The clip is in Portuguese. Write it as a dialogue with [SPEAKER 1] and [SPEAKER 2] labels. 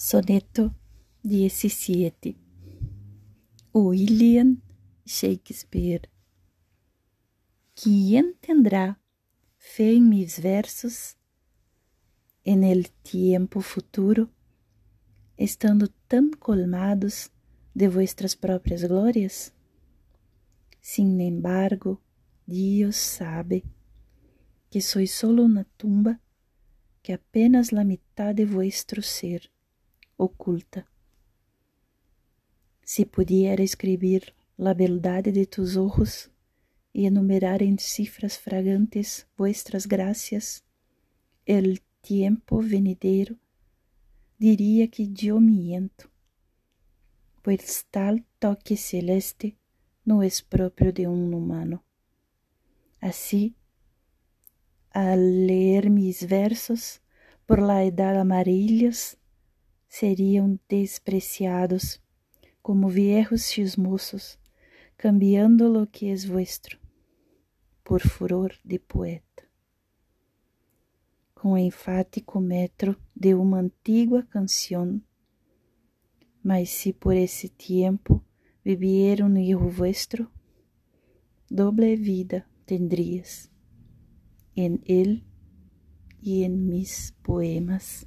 [SPEAKER 1] Soneto 17 William Shakespeare ¿Quién tendrá fe en mis versos en el tiempo futuro, estando tan colmados de vuestras propias glorias? Sin embargo, Dios sabe que soy solo una tumba que apenas la mitad de vuestro ser oculta. Si pudiera escribir la beldad de tus ojos y enumerar en cifras fragantes vuestras gracias, el tiempo venidero, diría que yo miento, pues tal toque celeste no es propio de un humano. Así, al leer mis versos por la edad amarillas, seriam despreciados como viejos chismosos, cambiando lo que es vuestro por furor de poeta. Com enfático metro de uma antiga canção, mas se por esse tempo um hijo vuestro, doble vida tendrías en él y en mis poemas.